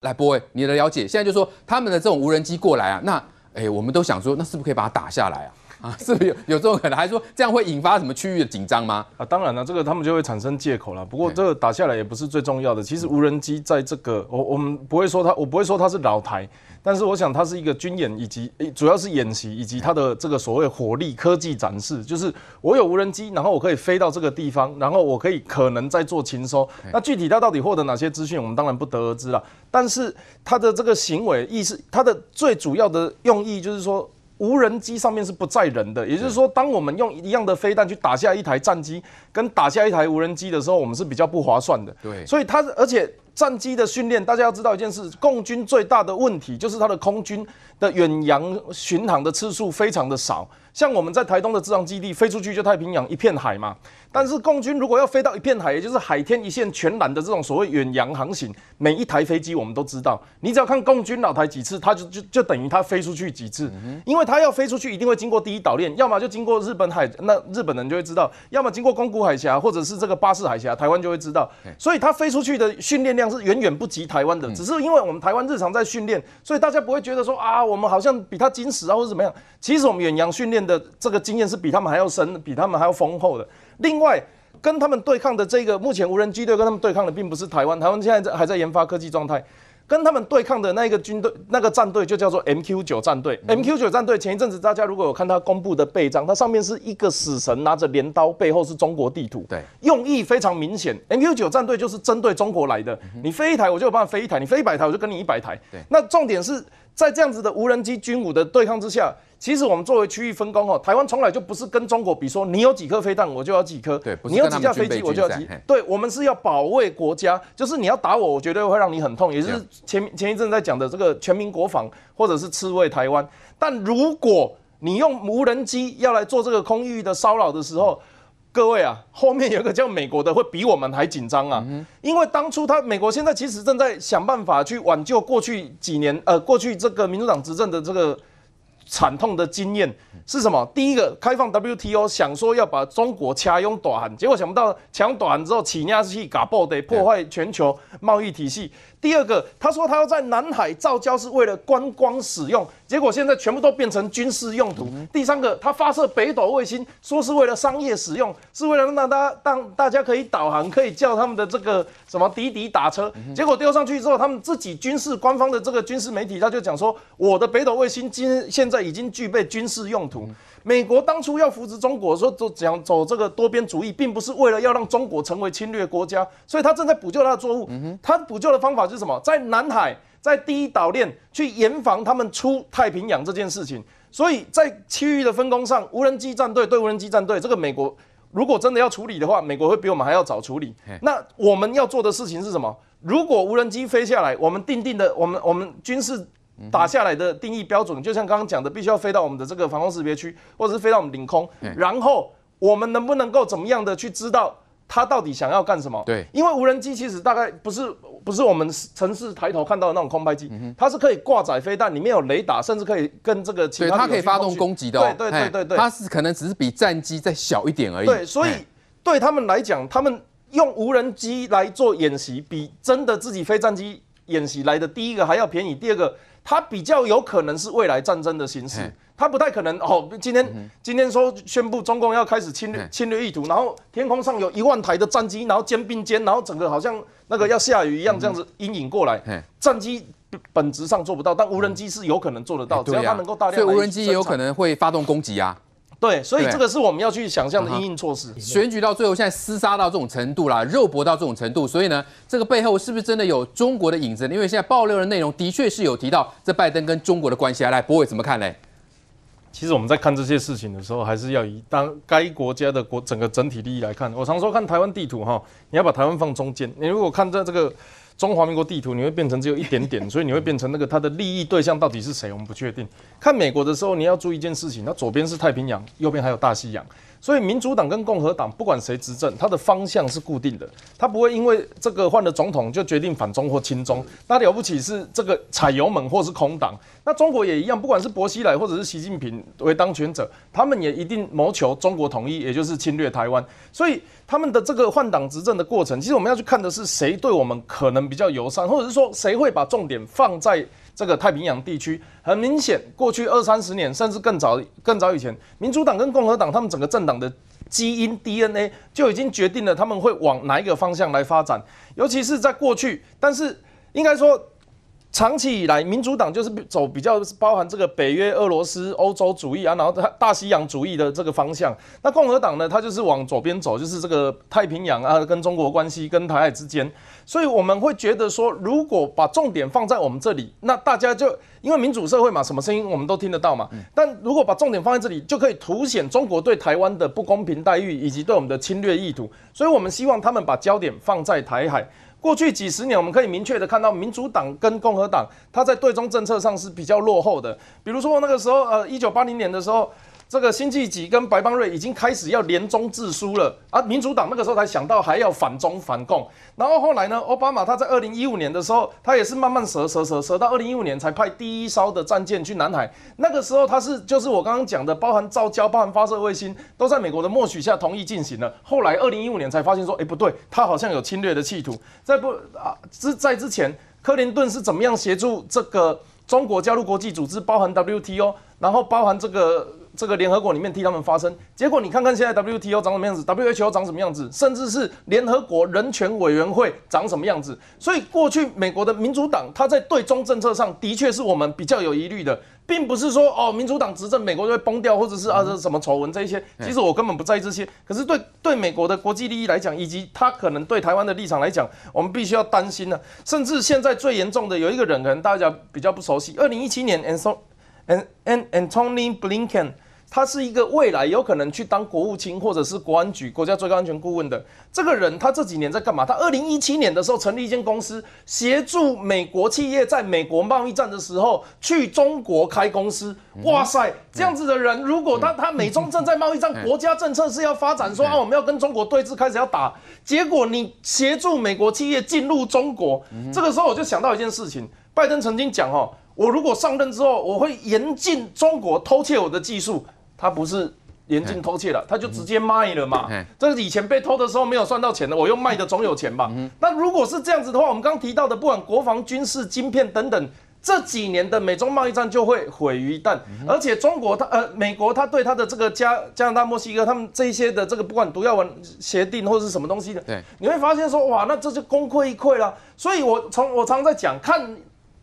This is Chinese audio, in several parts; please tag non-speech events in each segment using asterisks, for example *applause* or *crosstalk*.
来，boy，，你的了解，现在就说他们的这种无人机过来啊，那哎，我们都想说，那是不是可以把它打下来啊？*laughs* 啊，是不是有有这种可能？还说这样会引发什么区域的紧张吗？啊，当然了，这个他们就会产生借口了。不过这个打下来也不是最重要的。其实无人机在这个，我我们不会说它，我不会说它是老台。但是我想，它是一个军演，以及主要是演习，以及它的这个所谓火力科技展示，就是我有无人机，然后我可以飞到这个地方，然后我可以可能在做勤收。那具体它到底获得哪些资讯，我们当然不得而知了。但是它的这个行为意思，它的最主要的用意就是说，无人机上面是不载人的，也就是说，当我们用一样的飞弹去打下一台战机，跟打下一台无人机的时候，我们是比较不划算的。对，所以它而且。战机的训练，大家要知道一件事：共军最大的问题就是它的空军的远洋巡航的次数非常的少。像我们在台东的制航基地，飞出去就太平洋一片海嘛。但是共军如果要飞到一片海，也就是海天一线全蓝的这种所谓远洋航行，每一台飞机我们都知道，你只要看共军老台几次，它就就就等于它飞出去几次，因为它要飞出去一定会经过第一岛链，要么就经过日本海，那日本人就会知道；要么经过宫古海峡，或者是这个巴士海峡，台湾就会知道。所以它飞出去的训练量是远远不及台湾的，只是因为我们台湾日常在训练，所以大家不会觉得说啊，我们好像比他矜持啊，或者怎么样。其实我们远洋训练的这个经验是比他们还要深，比他们还要丰厚的。另外，跟他们对抗的这个目前无人机队跟他们对抗的并不是台湾，台湾现在在还在研发科技状态。跟他们对抗的那个军队那个战队就叫做 MQ 九战队。MQ 九战队前一阵子大家如果有看他公布的背章，它上面是一个死神拿着镰刀，背后是中国地图。对，用意非常明显。MQ 九战队就是针对中国来的。你飞一台，我就有办法飞一台；你飞一百台，我就跟你一百台。对，那重点是在这样子的无人机军武的对抗之下。其实我们作为区域分工哦，台湾从来就不是跟中国比，说你有几颗飞弹我就要几颗，对，你有几架飞机我就要几，对，我们是要保卫国家，就是你要打我，我绝对会让你很痛，也是前前一阵在讲的这个全民国防或者是刺猬台湾。但如果你用无人机要来做这个空域的骚扰的时候，各位啊，后面有个叫美国的会比我们还紧张啊，因为当初他美国现在其实正在想办法去挽救过去几年呃过去这个民主党执政的这个。惨痛的经验是什么？第一个，开放 WTO，想说要把中国掐拥短，结果想不到掐拥短之后，起压器嘎爆的，破坏全球贸易体系。第二个，他说他要在南海造礁是为了观光使用，结果现在全部都变成军事用途。第三个，他发射北斗卫星，说是为了商业使用，是为了让大家让大家可以导航，可以叫他们的这个什么滴滴打车。结果丢上去之后，他们自己军事官方的这个军事媒体他就讲说，我的北斗卫星今现在已经具备军事用途。美国当初要扶持中国，说走讲走这个多边主义，并不是为了要让中国成为侵略国家，所以他正在补救他的作物。他补救的方法是什么？在南海，在第一岛链去严防他们出太平洋这件事情。所以在区域的分工上，无人机战队对无人机战队，这个美国如果真的要处理的话，美国会比我们还要早处理。那我们要做的事情是什么？如果无人机飞下来，我们定定的，我们我们军事。打下来的定义标准，就像刚刚讲的，必须要飞到我们的这个防空识别区，或者是飞到我们领空，然后我们能不能够怎么样的去知道它到底想要干什么？对，因为无人机其实大概不是不是我们城市抬头看到的那种空拍机，它是可以挂载飞弹，里面有雷达，甚至可以跟这个其他它可以发动攻击的，对对对对对，它是可能只是比战机再小一点而已。对，所以对他们来讲，他们用无人机来做演习，比真的自己飞战机演习来的第一个还要便宜，第二个。它比较有可能是未来战争的形式，它不太可能哦。今天今天说宣布中共要开始侵略侵略意图，然后天空上有一万台的战机，然后肩并肩，然后整个好像那个要下雨一样，这样子阴影过来。战机本质上做不到，但无人机是有可能做得到，只要它能够大量。所以无人机也有可能会发动攻击啊。对，所以这个是我们要去想象的应应措施。选举到最后，现在厮杀到这种程度啦，肉搏到这种程度，所以呢，这个背后是不是真的有中国的影子？因为现在爆料的内容的确是有提到这拜登跟中国的关系。来，博伟怎么看呢？其实我们在看这些事情的时候，还是要以当该国家的国整个整体利益来看。我常说看台湾地图哈，你要把台湾放中间。你如果看在这个。中华民国地图你会变成只有一点点，*laughs* 所以你会变成那个它的利益对象到底是谁？我们不确定。看美国的时候，你要注意一件事情，它左边是太平洋，右边还有大西洋，所以民主党跟共和党不管谁执政，它的方向是固定的，它不会因为这个换了总统就决定反中或亲中。那了不起是这个踩油门或是空党。那中国也一样，不管是薄熙来或者是习近平为当权者，他们也一定谋求中国统一，也就是侵略台湾。所以他们的这个换党执政的过程，其实我们要去看的是谁对我们可能比较友善，或者是说谁会把重点放在。这个太平洋地区很明显，过去二三十年，甚至更早、更早以前，民主党跟共和党他们整个政党的基因 DNA 就已经决定了他们会往哪一个方向来发展。尤其是在过去，但是应该说，长期以来，民主党就是走比较包含这个北约、俄罗斯、欧洲主义啊，然后大大西洋主义的这个方向。那共和党呢，它就是往左边走，就是这个太平洋啊，跟中国关系、跟台海之间。所以我们会觉得说，如果把重点放在我们这里，那大家就因为民主社会嘛，什么声音我们都听得到嘛。但如果把重点放在这里，就可以凸显中国对台湾的不公平待遇以及对我们的侵略意图。所以我们希望他们把焦点放在台海。过去几十年，我们可以明确的看到，民主党跟共和党，它在对中政策上是比较落后的。比如说那个时候，呃，一九八零年的时候。这个辛弃疾跟白邦瑞已经开始要联中制书了啊！民主党那个时候才想到还要反中反共，然后后来呢，奥巴马他在二零一五年的时候，他也是慢慢折折折折到二零一五年才派第一艘的战舰去南海。那个时候他是就是我刚刚讲的，包含造礁、包含发射卫星，都在美国的默许下同意进行了。后来二零一五年才发现说，哎不对，他好像有侵略的企图。在不啊之在之前，克林顿是怎么样协助这个中国加入国际组织，包含 WTO，然后包含这个。这个联合国里面替他们发声，结果你看看现在 WTO 长什么样子，WHO 长什么样子，甚至是联合国人权委员会长什么样子。所以过去美国的民主党，他在对中政策上的确是我们比较有疑虑的，并不是说哦民主党执政美国就会崩掉，或者是啊这什么丑闻这一些。其实我根本不在意这些。可是对对美国的国际利益来讲，以及他可能对台湾的立场来讲，我们必须要担心呢。甚至现在最严重的有一个人，可能大家比较不熟悉。二零一七年，and so。And and Antony Blinken，他是一个未来有可能去当国务卿或者是国安局国家最高安全顾问的这个人。他这几年在干嘛？他二零一七年的时候成立一间公司，协助美国企业在美国贸易战的时候去中国开公司。哇塞，这样子的人，如果他他美中正在贸易战，国家政策是要发展说啊，我们要跟中国对峙，开始要打。结果你协助美国企业进入中国，这个时候我就想到一件事情，拜登曾经讲哦。我如果上任之后，我会严禁中国偷窃我的技术。他不是严禁偷窃了，他就直接卖了嘛。这个以前被偷的时候没有算到钱的，我又卖的总有钱吧？那如果是这样子的话，我们刚提到的，不管国防、军事、晶片等等，这几年的美中贸易战就会毁于一旦。而且中国，它呃，美国，它对它的这个加加拿大、墨西哥，他们这一些的这个不管毒药文协定或者是什么东西的，对，你会发现说，哇，那这就功亏一篑了。所以我从我常常在讲看。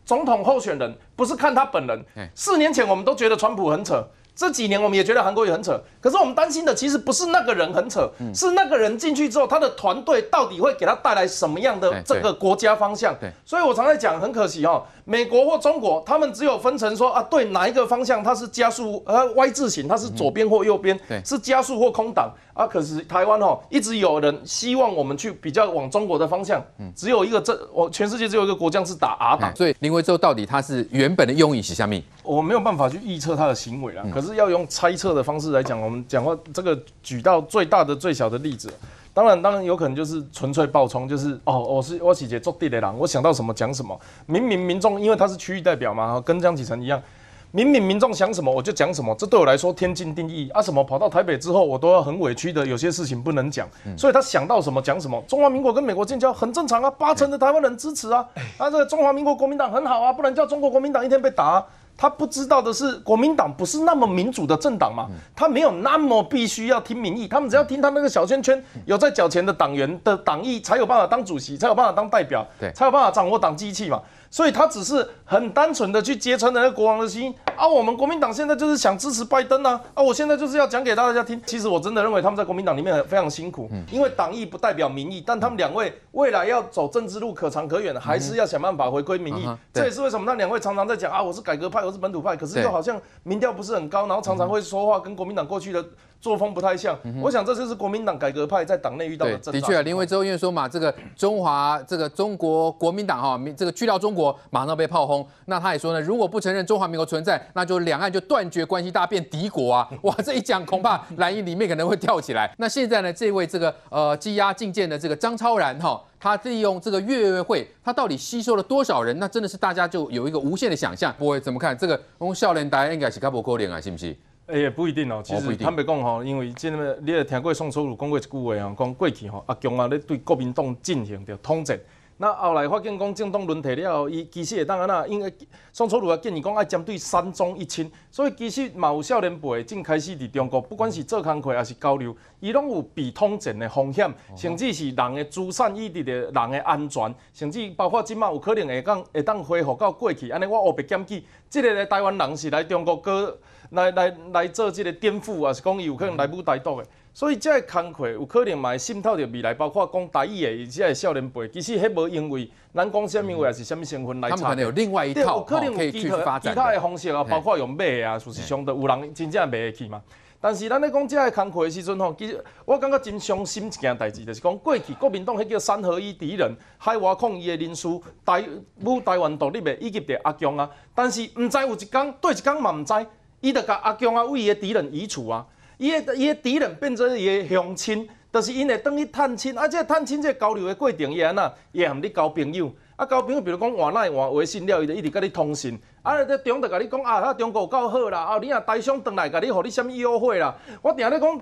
总统候选人不是看他本人。四年前我们都觉得川普很扯，这几年我们也觉得韩国也很扯。可是我们担心的其实不是那个人很扯，是那个人进去之后，他的团队到底会给他带来什么样的这个国家方向？所以我常在讲，很可惜哦。美国或中国，他们只有分成说啊，对哪一个方向它是加速，呃，Y 字形，它是左边或右边，是加速或空挡啊。可是台湾哦，一直有人希望我们去比较往中国的方向，嗯只有一个这，我全世界只有一个国家是打 R 党。所以林维洲到底他是原本的用意是下面，我没有办法去预测他的行为啊。可是要用猜测的方式来讲，我们讲话这个举到最大的、最小的例子。当然，当然有可能就是纯粹爆冲，就是哦，我是我喜姐做地雷狼，我想到什么讲什么。明明民众因为他是区域代表嘛，跟江启臣一样，明明民众想什么我就讲什么，这对我来说天经地义啊。什么跑到台北之后，我都要很委屈的，有些事情不能讲，所以他想到什么讲什么。中华民国跟美国建交很正常啊，八成的台湾人支持啊，啊，这个中华民国国民党很好啊，不能叫中国国民党一天被打。他不知道的是，国民党不是那么民主的政党嘛？他没有那么必须要听民意，他们只要听他那个小圈圈有在缴钱的党员的党意，才有办法当主席，才有办法当代表，才有办法掌握党机器嘛。所以他只是很单纯的去揭穿那个国王的心啊！我们国民党现在就是想支持拜登啊！啊，我现在就是要讲给大家听。其实我真的认为他们在国民党里面非常辛苦，因为党意不代表民意。但他们两位未来要走政治路可长可远，还是要想办法回归民意。这也是为什么那两位常常在讲啊，我是改革派，我是本土派，可是又好像民调不是很高，然后常常会说话跟国民党过去的作风不太像。我想这就是国民党改革派在党内遇到的。的确啊，林维洲因为说嘛，这个中华这个中国国民党哈，这个去掉中国马上被炮轰。那他也说呢，如果不承认中华民国存在，那就两岸就断绝关系，大变敌国啊！*laughs* 哇，这一讲恐怕蓝营里面可能会跳起来。那现在呢，这位这个呃羁押进谏的这个张超然哈，他利用这个月月会，他到底吸收了多少人？那真的是大家就有一个无限的想象。不会怎么看这个用笑脸大家应该是较不勾脸啊，是不是？哎，也不一定哦。其实坦白讲吼，因为即个你也听过宋楚瑜讲过一句话啊，讲过去吼阿强啊咧对国民党进行着统战。那后来发现讲政党轮替了后，伊其实会当安那，因为宋楚瑜也建议讲爱针对三中一清，所以其实嘛有少年辈正开始伫中国，不管是做工课还是交流，伊拢有被统战的风险，甚至是人的资产、以及的人的安全，甚至包括即马有可能会当会当恢复到过去，安尼我务必检举，即个台湾人是来中国过来来来做即个颠覆，啊是讲伊有可能来武台独的。所以即个工课有可能嘛会渗透着未来，包括讲台语的，即个少年辈，其实迄无因为咱讲虾物话，还是虾物身份来查。他们可能有另外一套，可能有其他其他的方式啊，包括用买啊，事实上的有人真正买得起嘛。但是咱咧讲即个工课的时阵吼，其实我感觉真伤心一件代志，就是讲过去国民党迄叫三合一敌人，海外抗议的人士，台武台湾独立的以及着阿强啊，但是毋知有一天对一天嘛毋知，伊就甲阿强啊为伊的敌人移除啊。伊的伊的敌人变做伊的乡亲，就是因会等于探亲，啊，这探亲这交流的过程伊安那，伊会和你交朋友，啊，交朋友，比如讲换赖换微信了，伊就一直甲你通信，啊，在中就甲你讲啊，啊，中国有够好啦，啊，你若台商回来，甲你互你什么优惠啦？我定咧讲，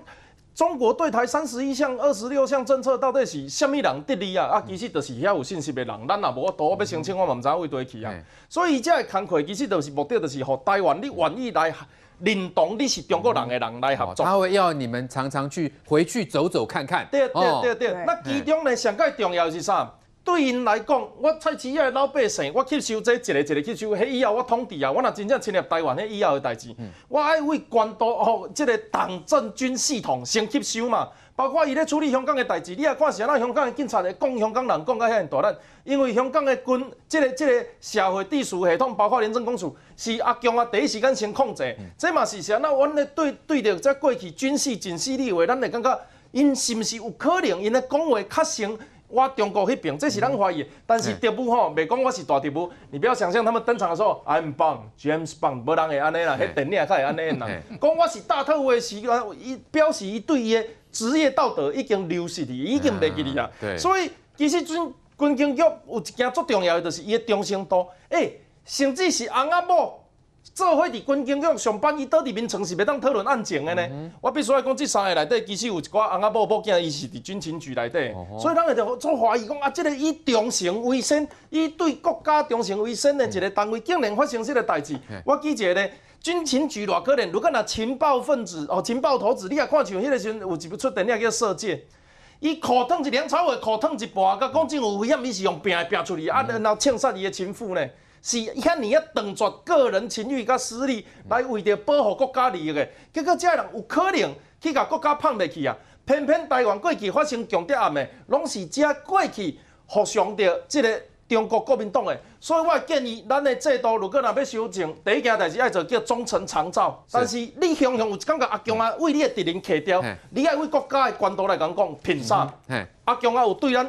中国对台三十一项、二十六项政策到底是什么人得利啊？啊，其实就是遐有信息的人，咱也无多，我要申请，我嘛毋知影为倒去啊。所以这个工课其实就是目的，就是互台湾你愿意来。认同你是中国人的人来合作，他会要你们常常去回去走走看看。对对对对，那其中呢，上个重要是啥？对因来讲，我蔡市野的老百姓，我吸收这一个一个吸收，迄以后我统治啊，我若真正侵入台湾，迄以后的代志，我爱为官都哦，这个党政军系统先吸收嘛。包括伊咧处理香港的代志，你也看是安怎香港的警察会讲香港人讲到遐大胆，因为香港的军，即个即个社会秩序系统，包括廉政公署，是阿强啊第一时间先控制，这嘛是啥？那阮咧对对着这过去军事真犀利话，咱会感觉因是毋是有可能因咧讲话较像我中国迄边，这是咱怀疑。但是特务吼，袂讲我是大特务，你不要想象他们登场的时候，I'm Bond，James Bond，无人会安尼啦，迄电影才会安尼啦。讲我是大特务的时，伊表示伊对伊的。职业道德已经流失去，已经袂记哩啊！所以其实军军警局有一件足重要的，就是伊的忠诚度。哎，甚至是翁仔某做伙伫军警局上班，伊倒伫眠床是袂当讨论案情的呢。我必须来讲，即三个内底其实有一寡翁仔某某囝，伊是伫军情局内底，所以咱会着做怀疑讲啊，这个以忠诚为先，以对国家忠诚为先的一个单位，竟然发生即个代志。我记者咧。军情局偌可能，如果若情报分子哦，情报头子，你也看像迄个时阵有一部出电影叫《射箭》，伊裤烫一两草鞋，裤烫一半，甲讲真有危险，伊是用拼拼出去，啊，然后枪杀伊的情妇呢，是遐尼啊断绝个人情欲甲私利，来为着保护国家利益的，结果这人有可能去甲国家碰袂去啊，偏偏台湾过去发生强调案的，拢是遮过去互相着即个。中国国民党的，所以我建议咱的制度，如果若要修正，第一件代志爱做叫忠诚长照。但是你雄雄有一感觉阿强啊，为你的敌人克掉，你爱为国家的官道来讲讲凭啥？阿强啊有对咱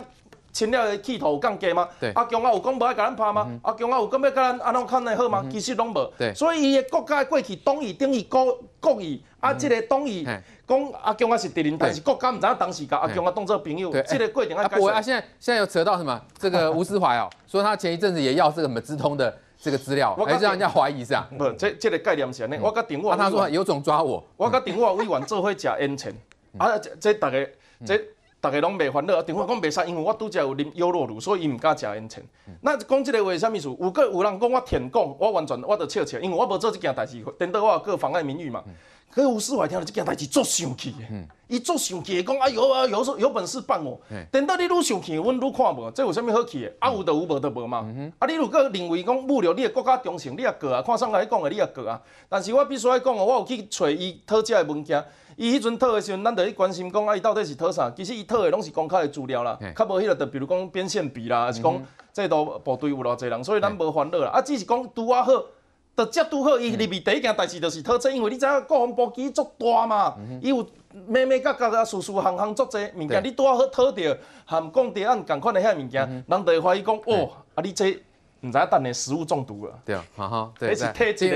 侵略的企图有降低吗？阿强啊有讲无爱甲咱拍吗？阿强啊有讲要甲咱安怎看的好吗？其实拢无。所以伊的国家过去党意等于国国义，啊，即个党意。讲阿强啊是敌人，但是国家毋知影当时甲阿强啊当做朋友，即个过程啊。不会啊，现在现在又扯到什么？这个吴思怀哦，*laughs* 说他前一阵子也要这个什么资通的 *laughs* 这个资料，还是让人家怀疑是啊？不，这这个概念是安尼。我甲电话，他说有种抓我，我甲电话委员做伙食烟钱，啊，这这大家这大家拢袂烦恼，电话讲袂使，因为我拄则有啉优酪乳，所以伊毋敢食烟肠。那讲即个话啥物意思？有个有人讲我舔讲，我完全我着笑笑，因为我无做即件代志，等到我个妨碍名誉嘛。可是吴思怀听到这件代志足生气的，伊足生气，讲啊有啊有有本事办我，等到你愈生气，阮愈看无，这有啥物好气的？啊有就有，无就无嘛。啊你如果认为讲侮辱你的国家忠诚，你也过啊，看上来讲的你也过啊。但是我必须爱讲哦，我有去找伊讨这的物件，伊迄阵讨的时阵，咱就去关心讲啊，伊到底是讨啥？其实伊讨的拢是公开的资料啦，较无迄个，就比如讲变线币啦，还是讲这都部队有偌济人，所以咱无烦恼啦。啊只是讲拄啊好。就接拄好，伊入面第一件代志就是讨债，因为你知影国防部机足大嘛，伊有咩咩角角啊、事事行行足济物件，你拄好讨着含讲地案共款的遐物件，人就会怀疑讲，哦，啊你这毋知影等下食物中毒了。对啊，哈哈，对，是体质。